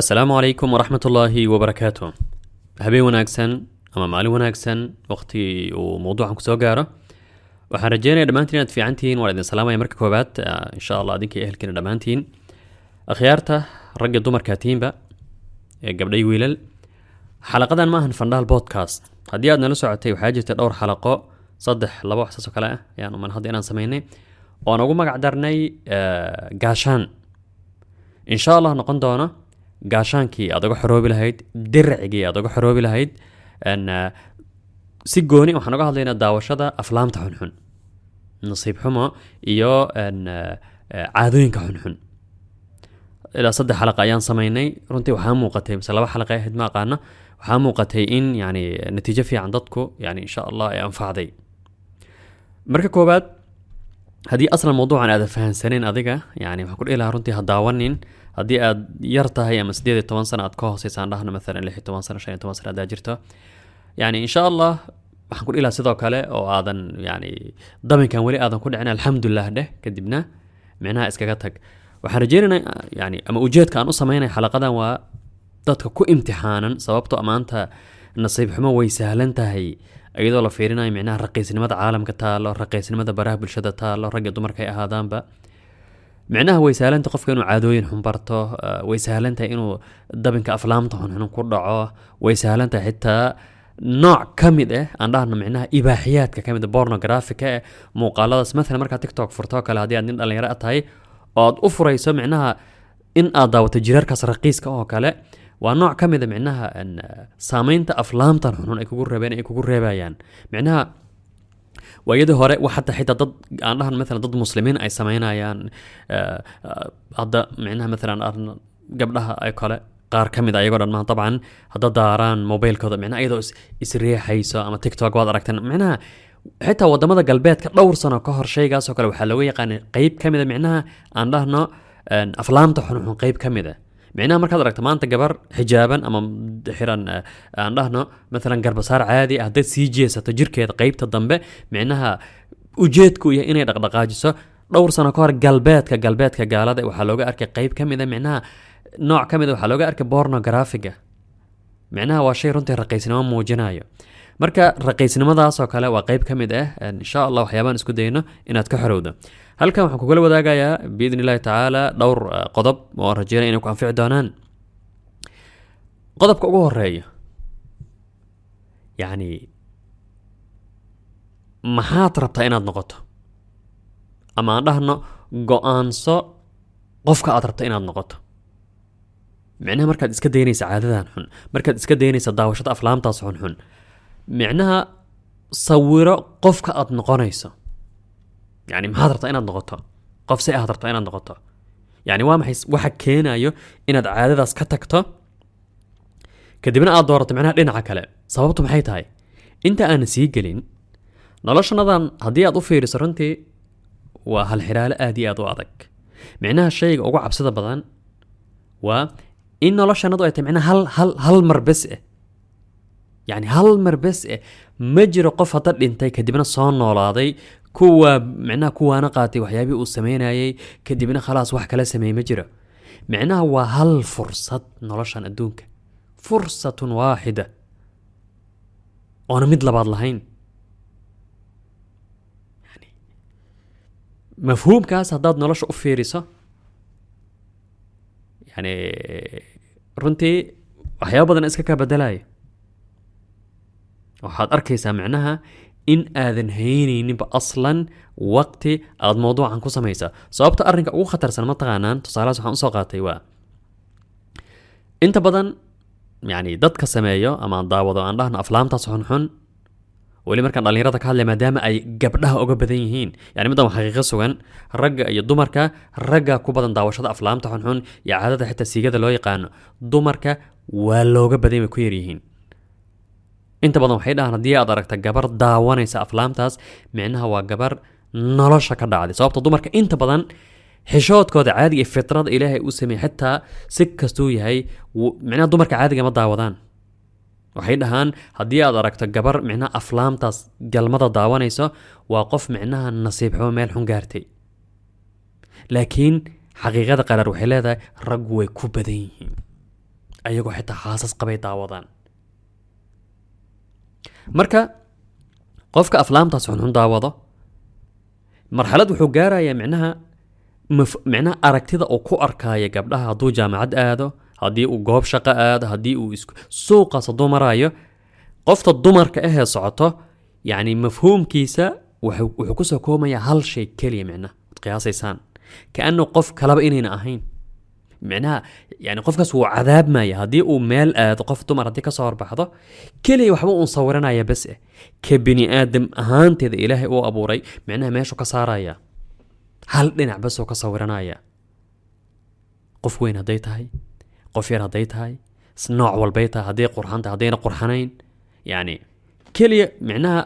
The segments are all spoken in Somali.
asalaamu calaykum waraxmat ullaahi wabarakaatu habeen wanaagsan ama maalin wanaagsan waqtigii uu mowduucan ku soo gaaro. Waxaan rajeynaya dhammaantiin inaad fiican tihiin waan idin salaamaya marka koobaad insha allah adinkii ehelkiina dhammaantiin. Akhyaarta ragga dumarka ee gabdhay wiilal. Xalaqadan maahan fandhaal podcast. Haddii aad nala socotay waxaa jirta dhowr xalaqo saddex laba wax saasoo kale ah. Ayaan uman hadda inaan sameynay oo aan ugu magac darnay gaashaan. Insha allah noqon doona gaashaankii aad uga xoroobi lahayd dircigii aad uga xoroobi lahayd eh, si gooni waxaan uga hadlaynaa daawashada aflaamta xunxun nasiib xumo iyo eh, eh, caadooyinka xunxun. Ilaa saddex xalaqa ayaan sameynay runtii waxaa muuqatay mise laba xalaqa ahayd ma aqaano waxaa muuqatay in yani natiijo fiican dadku yani insha allah ay anfacday. Marka koowaad haddii aslan mawduucan aadan fahansaneyn adiga yani waxaan ku dhihi lahaa runtii ha daawanin haddii aad yar tahay ama sideed toban sano aad ka hooseysaan dhahna maalan lix toban sano shan toban sano haddaa jirto yani insha allah waxaan ku dhihi lahaa sidoo kale oo aadan yani dabinkan weli aadan ku dhicin alxamdulilah dheh kadibna micnaha iskaga tag. Waxaan rajeynaynaa yani ama ujeedka aan u sameynay xalaqadan waa dadka ku imtixaanan sababtoo maanta nasiib xumo way sahlan tahay. Iyadoo la fiirinayo micnaha raqiisnimada caalamka taalo raqiisnimada baraha bulshada taalo ragga dumarka ahaadaanba micnaha way sahlantah qofka inuu caadooyin xun barto uh, way sahlantahay inuu dabinka aflaamta xunxun ku dhaco way sahlantahay xitaa nooc ka mid ah aan dhahno micnaha ibaaxiyaadka ka mid ah pornographica eh muuqaaladaas. Maalan markaa tiktok furto oo kale haddii aad nin dhalinyaro ah tahay oo aad u furayso micnaha in aad daawato jiraarkaas raqiiska oo kale waa nooc ka a micnaha en, uh, saameynta aflaamtan xunxun ay kugu reebeen ay kugu reebayaan. Micnaha waayadii hore hata xitaa dad aan dhahan maalan dad muslimiin ay sameynayaan eh, eh, hadda micnaha maalan gabdhaha ay kale qaar ka a ayagoo dhan maa dabcan hadda daaraan mobilkooda micnaha iyadoo is, isriixayso ama tiktok waad aragteen. Micnaha xitaa waddamada galbeedka dhowr sano ka hor shaygaasoo kale waxaa looga yaqaanay qeyb ka mid a micnaha aan dhahno en, aflaamta xunxun qeyb ka mid a micnaha markaad aragto maanta gabar xijaaban ama xiran eh, aan dhahno maalan garbasaar caadi ah sii jeesato jirkeeda qeybta dambe micnaha ujeedku yahay inay dhaqdhaqaajiso dhowr sano ka hor galbeedka galbeedka gaalada waxaa looga arkay qeyb ka mid a micnaha nooc ka mid a waxaa looga arkay pornographiga micnaha waa shay runtii raqiisnimo muujinayo marka raqiisnimadaasoo kale waa qeyb ka ah en, insha allah waxyaabaan isku dayno inaad ka xorowdo halkan waxaan kugula wadaagayaa biidn illahi tacaala dhowr eh, qodob oo aan rajeynaya inay ku anfici doonaan. Qodobka ugu horreeya yacni maxaad rabtaa inaad noqoto? Ama aan dhahno go'aanso qofka aad rabta inaad noqoto? Micnaha markaad iska daynaysa caadadan xun markaad iska daynaysa daawashada aflaamtaas xunxun micnaha sawiro qofka aad noqonayso يعني مهادرت أنا نغطى قف سي أهدرت أنا نغطى يعني وام حس واحد كينا يو إن عادة داس كتكتا كدبنا أدورت معنا لين عكلا. سببتم حيت هاي إنت أنا سيقلين نلاش نظن هدي أضو في رسرنتي وهالحرال أدي أضو أضك معناها الشيء أقوى عبسدة بدان و إن نلاش نضو معناها هل هل هل مربس يعني هل مربس إيه مجر قفة تلين كدبنا صان نولادي kuwa micnaha kuwaana qaatay waxyaabihii uu sameynayay kadibna khalaas wax kala sameeyey ma jiro micnaha waa hal fursad noloshan adduunka fursatun waaxida oona mid labaad lahayn mafhuumkaas haddaad nolosha u fiiriso yani runtii waxyaaba badan iska kaa bedelayo waxaad arkaysaa micnaha in aadan haynayninba aslan waqti aad mawduucan ku samaysaa sababta arrinka ugu khatarsan ma taqaanaan tusaalahaas waxaan usoo qaatay waa inta badan yani dadka sameeyo ama aan daawado aan dhahno aflaamtaas xunxun weli markaan dhallinyarada ka hadlay maadaama ay gabdhaha uga badan yihiin yani middan xaqiiqo sugan ragga iyo dumarka ragga ku badan daawashada aflaamta xunxun iyo caadada xitaa siigada loo yaqaano dumarka waa looga badan way ku yaryihiin inta badan waxay dhahaan haddii aad aragta gabar daawanaysa aflaamtaas micnaha waa gabar nolosha ka dhacday. Sababta dumarka inta badan xishoodkooda caadiga iyo fitrada ilaahay u sameeyey xitaa si kastuu yahay micnaha dumarka caadiga ma daawadaan. Waxay dhahaan haddii aad aragto gabar micnaha aflaamtaas galmada daawanayso waa qof micnaha nasiib xumo meel xun gaartay. Laakiin xaqiiqada qaraar waxay leedahay rag way ku badan yihiin ayagoo xitaa xaasas qabay daawadaan marka qofka aflaamtaas xunxun daawado marxalad wuxuu gaarayaa micnaha micnaha aragtida uu ku arkaayo gabdhaha hadduu jaamacad aado haddii uu goob shaqo aado haddii uu suuqaas hadduu maraayo qofta dumarka ahee socoto yacni mafhuumkiisa wuxuu ku soo koomayaa hal shay keliya micnaha ad qiyaasaysaan kaanu qof kalaba inayna ahayn micnaha yani qofkaas wuu cadaabmaya haddii uu meel aado qof dumar haddii ka soo horbaxdo keliya waxba uun sawiranaya bas eh ka bini aadam ahaanteeda ilaahay uu abuuray micnaha meeshuu ka saaraya hal dhinac basoo ka sawiranaya qof weyn hadday tahay qof yar hadday tahay nooc walbay tahay hadday qurxan tahay haddayna qurxanayn yani keliya micnaha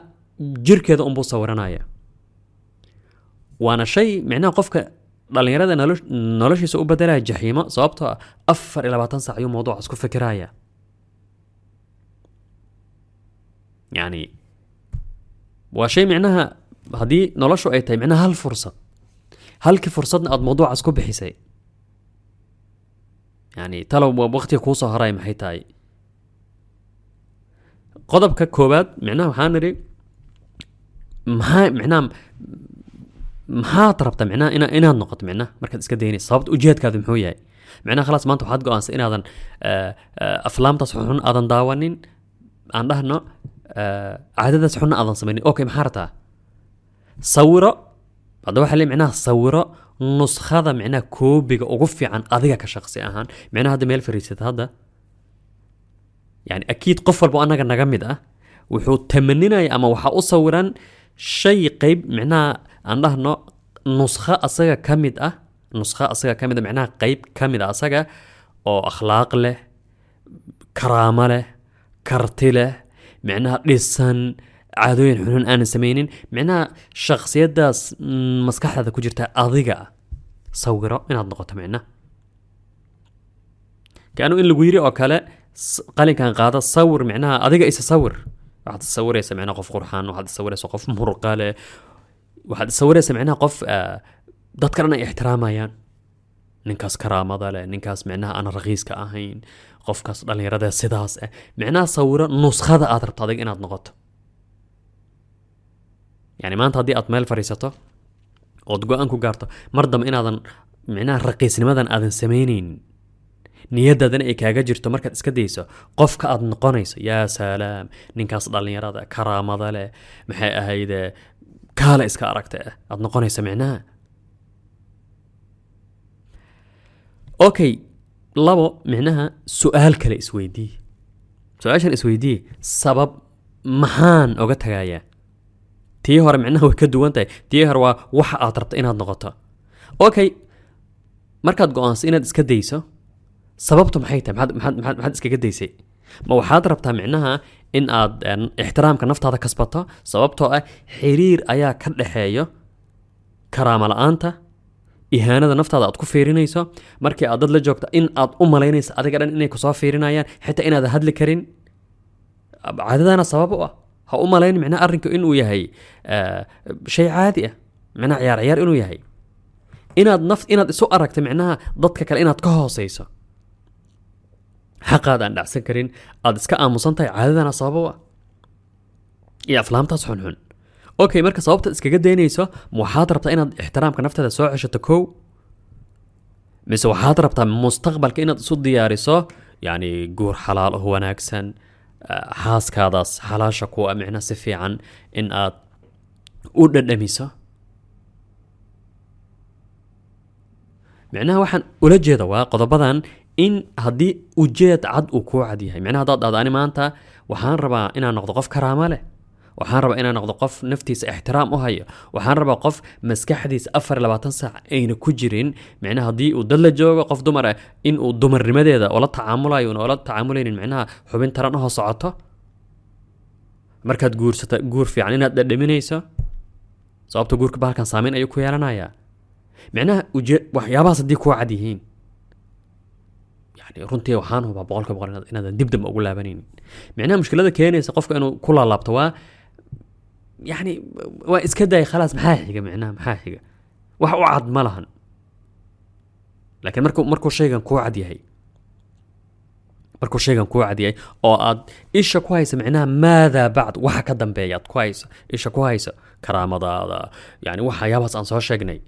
jirkeeda unbuu sawiranaya waana shay micnaha qofka dhallinyarada nolosh- noloshiisa u bedelaya jaxiimo sababtoo ah afar iyo labaatan saac ayuu mawduucaas ku fikiraya yani waa shay micnaha haddii noloshu ay tahay micnaha hal fursad halkii fursadna aada mawduucaas ku bixisay yani talow waqtiga kuusoo haray maxay tahay qodobka koowaad micnaha waxaan nidhi maxaa micnaha maxaad rabta micnaha ina inaad noqoto micnaha markaad iska daynaysa sababta ujeedkaadu muxuu yahay micnaha khalaas maanta waxaad go-aansay inaadan eh, eh, aflaamtaas xun aadan daawanin aan dhahno eh, caadadaas xunna aadan samaynin okay maxaa rabtaa sawiro hadda waxaa le micnaha sawiro nuskhada micnaha koobiga ugu fiican adiga ka shaqsi ahaan micnaha hadda meel fariisata hadda yani akiid qof walbo annaga naga mid ah wuxuu tamaninaya ama waxaa u sawiran shay qeyb micnaha aan dhahno nuskho asaga ka mid ah nuskho asaga ka mid ah micnaha qeyb ka mid ah asaga oo akhlaaq leh karaamo leh karti leh micnaha dhisan caadooyin xunun aanan samaynin micnaha shakhsiyadaas mm, maskaxdaada ku jirta adiga ah sawiro inaad noqoto micnaha kaanu in lagu yiri oo kale qalinkan qaada sawir micnaha adiga isa sawir. Waxaad sawiraysa micnaha qof qurxan waxaad sawiraysa qof murqa leh waxaad sawiraysa micnaha qof dadka dhan ay ixtiraamayaan ninkaas karaamada leh ninkaas micnaha aan raqiiska ahayn qofkaas dhallinyarada sidaas ah micnaha sawiro nuskhada aad rabto adiga inaad noqoto yani maanta haddii aad meel fadhiisato ood go'aan ku gaarto mar dambe inaadan micnaha raqiisnimadan aadan samaynaynin niyadaadana ay kaaga jirto markaad iska dayso qofka aad noqonayso yaa salaam ninkaas dhallinyarada karaamada leh maxay ahayde kaale iska aragta ah aad noqonayso micnaha. Okay labo micnaha su'aal kale isweydii su'aashan isweydii sabab maxaan oga tagayaa tii hore micnaha way ka duwan tahay. Tii hore waa waxa aad rabta inaad noqoto. Okay markaad go'aanso inaad iska dayso sababtu maxay tahay? Maxaad maxaad maxaad iskaga daysay ma waxaad rabtaa micnaha in aad ixtiraamka naftaada kasbato sababtoo ah xiriir ayaa ka dhexeeyo karaama la'aanta ihaanada naftaada aad ku fiirinayso. Markii aad dad la joogto in aad u malaynayso adiga dhan inay ku soo fiirinayaan xitaa inaad hadli karin. Caadadana sabab u ah. Ha u malayn micnaha arrinku inuu yahay eh, shay caadi ah micnaha ciyaar ciyaar inuu yahay. Inaad naf inaad isu aragto micnaha dadka kale inaad ka hooseyso xaqaad aan dhacsan karin aad iska aamusan tahay caadadana sabab u ah iyo aflaamtaas xunxun okay marka sababtaad iskaga daynayso waxaad rabtaa inaad ixtiraamka naftaada soo ceshato kow mise waxaad rabtaa mustaqbalka inaad isu diyaariso yani guur xalaal oo wanaagsan xaaskaadaas xalaasha kuwa micna si fiican in aad u dhadhamiso micnaha waxaan ula jeeda waa qodobadan in haddii ujeed cad uu kuu cad yahay. Micnaha haddaad dhahdo ani maanta waxaan rabaa inaan noqdo qof karaamo leh. Waxaan rabaa inaan noqdo qof naftiisa ixtiraam u hayo. Waxaan rabaa qof maskaxdiisa afar labaatan saac ayna ku jirin. Micnaha haddii uu dad joogo qof dumar ah in uu dumarnimadeeda oola tacaamulayo una oola tacaamulaynin micnaha xubin taran ahoo socoto. Markaad guursata guur fiican inaad dhadhaminayso sababta guurka bahalkan saameyn ayuu ku yeelanayaa. Micnaha uje waxyaabahaas haddii kuu cad yihiin runtii waxaan hubaa boqolka boqol inaad- inaadan dib ugu laabanaynin. Micnaha mushkilada keenaysa qofka inuu ku laalaabto waa yani waa iska day khalaas maxaa xiga micnaha maxaa xiga? Wax u cad ma lahan. Laakiin markuu markuu shaygan kuu cad yahay markuu shaygan kuu cadiyay oo aad isha ku haysa micnaha maadaa bacd waxa ka dambeeya aad ku hayso isha ku hayso karaamadaada yani waxyaabahaas aan soo sheegnay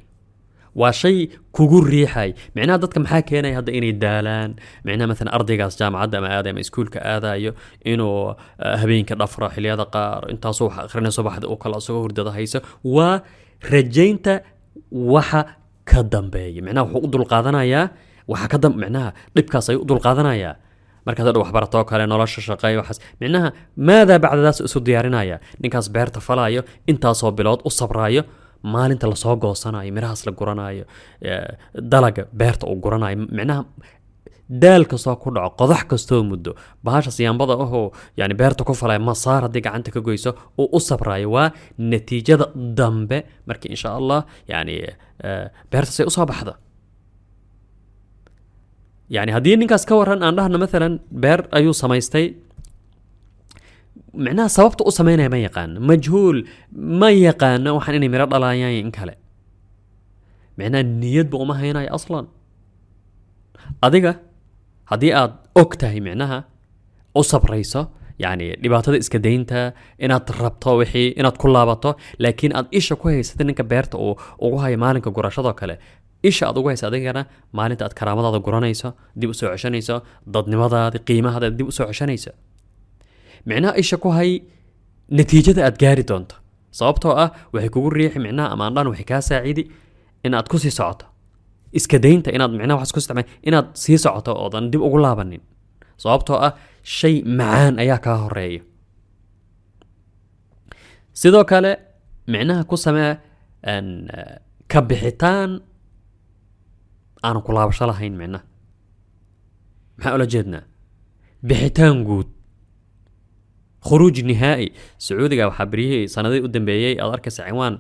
waa shay kugu riixay. Micnaha dadka maxaa keenaya hadda inay daalaan? Micnaha maalan ardaygaas jaamacadda ama aadayo ama iskuulka aadayo inuu uh, habeenka dhafro xiliyada qaar intaasuu wax akhrinayso baxda uu kale isagoo hurdada hayso waa rajaynta waxa ka dambeeya. Micnaha wuxuu u dulqaadanayaa waxa ka dam micnaha dhibkaas ayuu u dulqaadanayaa markaad hadha waxbaratoo kale nolosha shaqeeya waxaas. Micnaha maadaa bacdadaas isu diyaarinaya? Ninkaas beerta falaayo intaasoo bilood u sabraayo maalinta la soo goosanayo mirahaas la guranayo dalaga beerta uu guranayo micnaha daal kastoo ku dhaco qodax kastoo muddo bahasha siyaambada ahoo yani beerta ku falaya masaar haddii gacanta ka goyso uu u sabrayo waa natiijada dambe. Markii insha allah yani beertasay u soo baxda. Yani haddii ninkaas ka waran aan dhahno maalan beer ayuu samaystay micnaha sababta u sameynaya ma yaqaano majhuul ma yaqaano waxaan inay miro dhalaayaan in kale. Micnaha niyadba uma haynayo aslan. Adiga haddii aad og tahay micnaha u sabrayso yani dhibaatada iska daynta inaad rabto wixii inaad ku laabato laakiin aad isha ku haysata ninka beerta uu ugu hayo maalinka gurashadoo kale isha aad ugu haysa adigana maalinta aad karaamadaada guranayso dib u soo ceshanayso dadnimadaadi qiimahaada dib u soo ceshanayso micnaha isha ku hay natiijada aad gaari doonto. Sababtoo ah waxay kugu riixi micnaha amaandhan waxay kaa saacidi inaad ku sii socoto. Iska daynta inaad micnaha waxaas ku isticmaal inaad sii socoto oodan dib ugu laabanin. Sababtoo ah shay macaan ayaa kaa horreeya sidoo kale micnaha ku samee ka bixitaan aanan ku laabasho lahayn micnaha. Maxaa ula jeednaa? Bixitaan guud khuruuj nihaa'i. Sacuudiga waxaa beryihii sanadihii u dambeeyey aad arkaysa ciwaan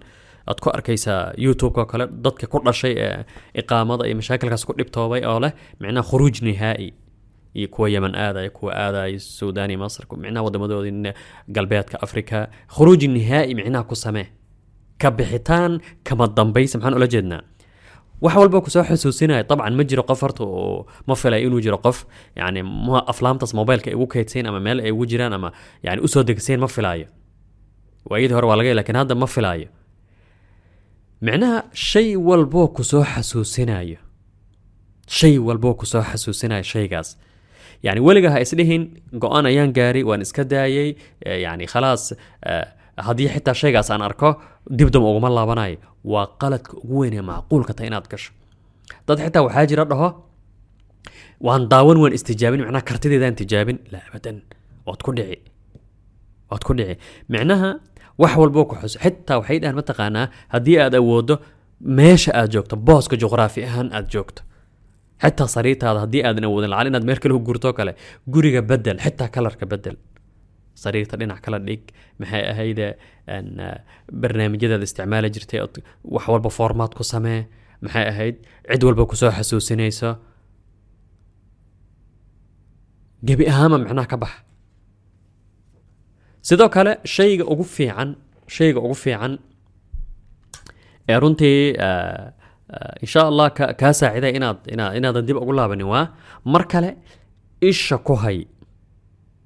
aad ku arkaysaa youtube-ka oo kale dadka ku dhashay ee iqaamada iyo mashaakilkaas ku dhibtoobay oo leh micnaha khuruuj nihaa'i. Iyo kuwa yeman aadaya kuwa aadaya suudaan iyo masr micnaha wadamadoodii galbeedka africa khuruuj nihaa'i micnaha ku samee. Ka bixitaan kama dambaysa maxaan ula jeednaa wax walba kusoo xusuusinaya dabcan ma jiro qof horta oo ma filay inuu jiro qof yani aflaamtaas mobileka ay ugu keydsayn ama meel ay ugu jiraan ama yani usoo degsayn ma filaayo waayadii hore waa laga lakin hadda ma filaayo micnaha shay walboo kusoo xasuusinayo shay walboo kusoo xasuusinayo shaygaas yani weliga ha isdhihin go-aan ayaan gaari waan iska daayey yani khalaas haddii xitaa shaygaas aan arko dibdam uguma laabanayo. Waa qaladka ugu weyn ee macquulka inaad gasho. Dad xitaa waxaa jira dhaho waan daawan waan istijaabin. Micnaha kartideedaan tijaabin la abadan waad ku dhici waad ku dhici. Micnaha wax walboo ku xuso. Xitaa waxay dhahan mataqaanaa haddii aad awoodo meesha aad joogto booska juqraafi ahaan aad joogto. Xitaa sariirtaada haddii aadan awoodin lacal inaad meel kale u gurto kale. Guriga bedel xitaa kalarka bedel sariirta dhinac kala dhig. Maxay ahayde barnaamijyadaad isticmaali jirtay wax walba formaat ku samee. Maxay ahayd cid walba ku soo xasuusinayso. Gebi ahaanba micnaha ka bax sidoo kale shayga ugu fiican shayga ugu fiican ee runtii insha allah ka kaa saaciday inaad ina inaadan dib ugu laabanin waa mar kale isha ku hay.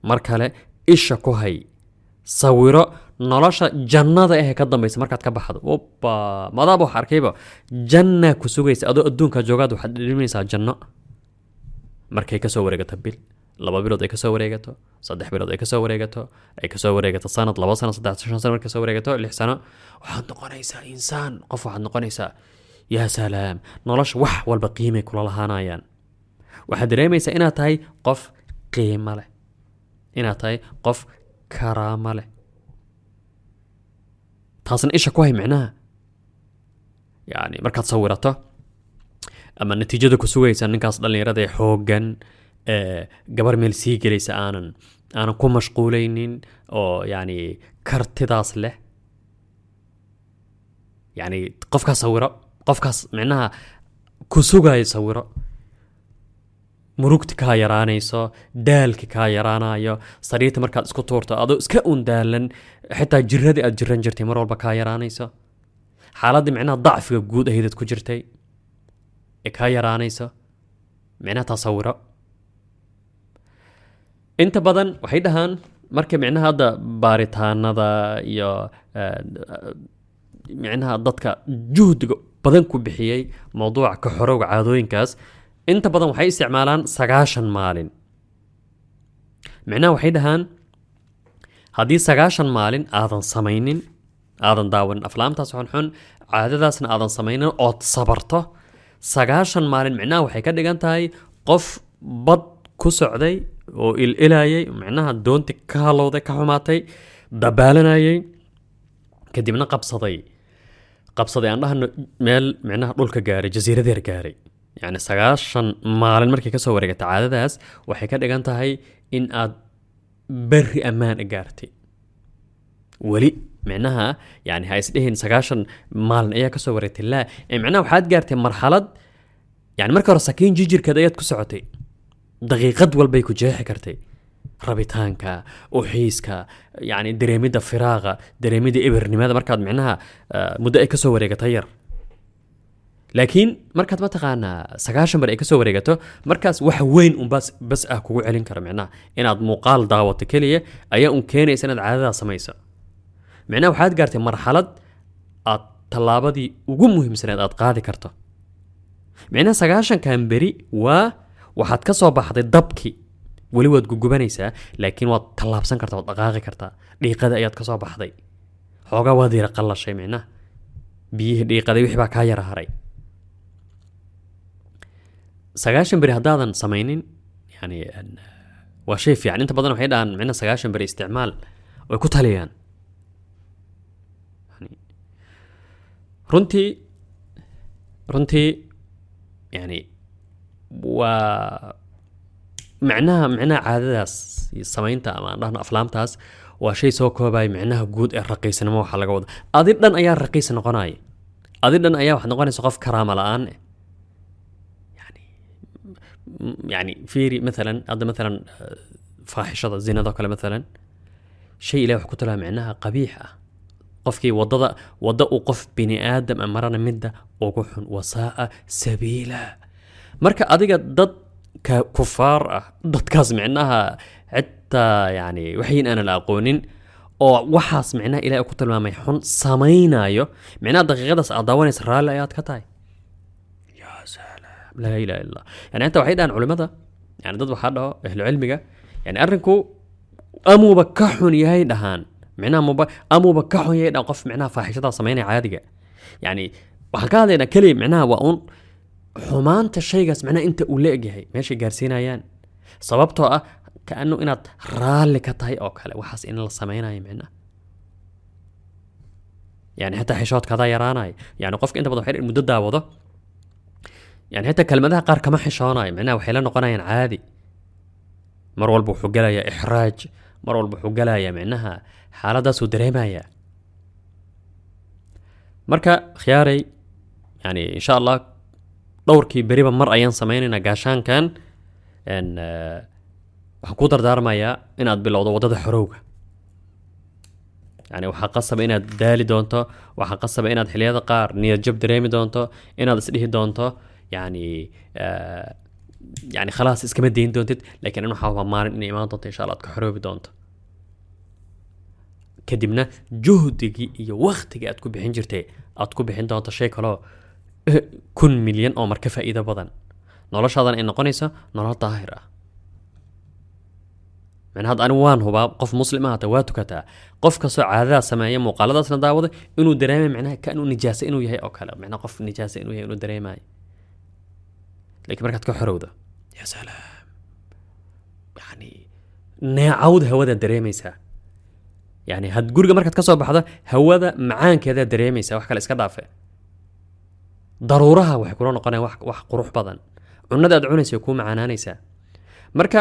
Mar kale isha ku hay. Sawiro nolosha jannada ahee ka dambaysa markaad ka baxdo. Oba madaaba wax arkayba janna ku sugaysa adoo adduunka joogaad waxaad dhimanaysaa janno. Markay ka soo wareegato bil laba bilood ay ka soo wareegato saddex bilood ay ka soo wareegato ay ka soo wareegato sanad laba sano saddex shan sano markay ka soo wareegato lix sano waxaad noqonaysaa insaan qof waxaad noqonaysaa yaa salaam nolosha wax walba qiimay kula lahaanayaan. Waxaad dareemaysaa inaad tahay qof qiimo leh inaad tahay qof karaamo leh. Taasna isha ku hay micnaha. Yani markaad sawirato ama natiijada ku sugaysa ninkaas dhallinyarada ee xooggan ee gabar meel sii gelaysa aanan aanan ku mashquulaynin oo yani kartidaas leh. Yani qofkaas sawiro qofkaas micnaha ku sugayo sawiro murugti kaa yaraanayso daalki kaa yaraanayo sariirta markaad isku tuurto adoo iska un daalan xitaa jiradii aad jiran jirtay mar walba kaa yaraanayso. Xaaladdii micnaha dacfiga guud ahaydaad ku jirtay ee kaa yaraanayso micnaha tasawiro. Inta badan waxay dhahaan marka micnaha hadda baaritaanada iyo micnaha dadka juhdiga badan ku bixiyey mowduuca ka xorowga caadooyinkaas inta badan waxay isticmaalaan sagaashan maalin. Micnaha waxay dhahaan haddii sagaashan maalin aadan samaynin aadan daawanin aflaamtaas xunxun caadadaasna aadan samaynin ood sabarto sagaashan maalin micnaha waxay ka dhigan tahay qof bad ku socday oo il-ilayay micnaha doonti ka halowday ka xumaatay dabaalanayay kadibna qabsaday. Qabsaday aan dhahno meel micnaha dhulka gaaray jasiiradeer gaaray yacni sagaashan maalin markay ka soo wareegata caadadaas waxay ka dhigan tahay in aad berri ammaan gaartay weli micnaha yani ha isdhehin sagaashan maalin ayaa ka soo wareegtay. Laa ee micnaha waxaad gaartay marxalad yani marka hore sakiin jijirkeed ayaad ku socotay. Daqiiqad walbay ku jeexi kartay. Rabitaanka uxiiska yani dareemidda firaaqa dareemidda ibirnimada markaad micnaha ah, muddo ay ka soo wareegatay yar laakiin markaad mataqaanaa sagaashan bar ay ka soo wareegato markaas wax weyn un bas, ah kugu celin kara micnaha inaad muuqaal daawato keliya ayaa un keenaysa inaad caadadaa samayso. Micnaha waxaad gaartay marxalad aad tallaabadii ugu muhiimsaneed aad qaadi karto. Micnaha sagaashankan beri waa waxaad ka soo baxday dabkii weli waad gugubanaysaa laakiin waad tallaabsan kartaa waad dhaqaaqi kartaa. Dhiiqada ayaad ka baxday. Xoogaa waad yara qallashay micnaha biyihii dhiiqaday wixii baa kaa yara haray sagaashan beri haddaadan samaynin yani an- waa shay fiican inta badan waxay dhahaan micnaha sagaashan beri isticmaal way ku taliyaan runtii runtii yani waa micnaha micnaha caadadaas samaynta ama aan dhahno aflaamtaas waa shay soo koobaya micnaha guud ee raqiisnimo waxaa laga wada adi dhan ayaa raqiis noqonaya adi dhan ayaa waxaad noqonaysa qof karaama la'aan m- yani fiiri maalan hadda maalan eh, faaxishada zinadoo kale maalan shay ilahi wax ku talaa micnaha qabiix ah qofkii waddada wadda uu qof bini aadam ah marana midda ugu xun wasaa'a sabiila marka adiga dad ka kufaar ah dadkaas micnaha xitaa yani waxyin aanan la aqoonin oo waxaas micnaha ilahi ku tilmaamay xun samaynayo micnaha daqiiqadaas aad daawanaysa raalli ayaad ka tahay ya salaam laa ilaha illa yani inta waxay dhahaan culimada yani dad waxaa dhaho ahlu cilmiga yani arrinku amuuba ka xun yahay dhahaan micnaha muba amuuba ka xun yahay dhahaan qof micnaha faaxishadaa samaynaya caadiga. Yani waxaan ka hadlaynaa keliya micnaha waa un xumaanta shaygaas micnaha inta uu la egyahay meeshay gaarsiinayaan. Sababtoo ah kaanu inaad raalli ka tahay oo kale waxaas in la samaynayo micnaha yani xitaa xishoodkaadaa yaraanaya yani qofka inta badan waxay muddo daawado يعني حتى كلمة كلمتها قار كما حشوناي معناها وحيلا نقناين عادي. مر والبو يا إحراج مر والبو يا معناها حالة داسو دريمايا مركا خياري يعني إن شاء الله دوركي بريبا مر أيان سمينينا قاشان كان إن آه، حكودر دار مايا إن أدبل أوضو ودد حروق. يعني وحا قصب إن دالي دونتو وحا قصب إن أد حليادة قار دريمي دونتو إن أد دونتو. Yani yani khalaas iskama dayn doontid laakiin in waxaa maalin inay imaan doonto insha allah aad ka xoroobi doonto kadibna juhdigii iyo waktigii aad ku bixin jirtay aad ku bixin doonto shay kaloo kun milyan oo marka faa'iido badan noloshaadan ay noqonayso nolol daahir ah macnaa hadda anigu waan hubaa qof muslim ah hata waa tukataa qof kastoo caadadaas sameeya muuqaaladaasna daawada inuu dareemay macnaha kaanuu nijaasa inuu yahay oo kale macnaa qof nijaasa inuu dareemayo laakiin markaad ka xorowdo ya salaam yani neecawda hawadaad dareemaysaa yani had guriga markaad ka soo baxdo hawada macaankeedaad dareemaysaa wax kale iska dhaafe daruuraha waxay kula noqonayaan wax, qurux badan cunada aad cunaysa kuu macaanaanaysaa marka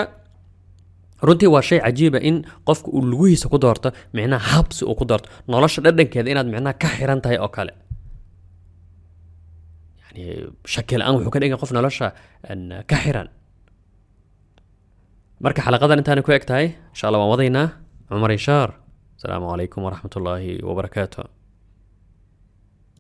runtii waa shay cajiiba in qofku uu lugihiisa ku doorto micnaha habsi uu ku doorto nolosha dhadhankeeda inaad micnaha ka xiran tahay oo kale shaki la'aan wuxuu ka dhigan qof nolosha ka xiran marka xalaqadan intaana ku eg tahay insha allah waan wadaynaa cumar ishaar asalaamu calaykum waraxmat ullaahi wabarakaatu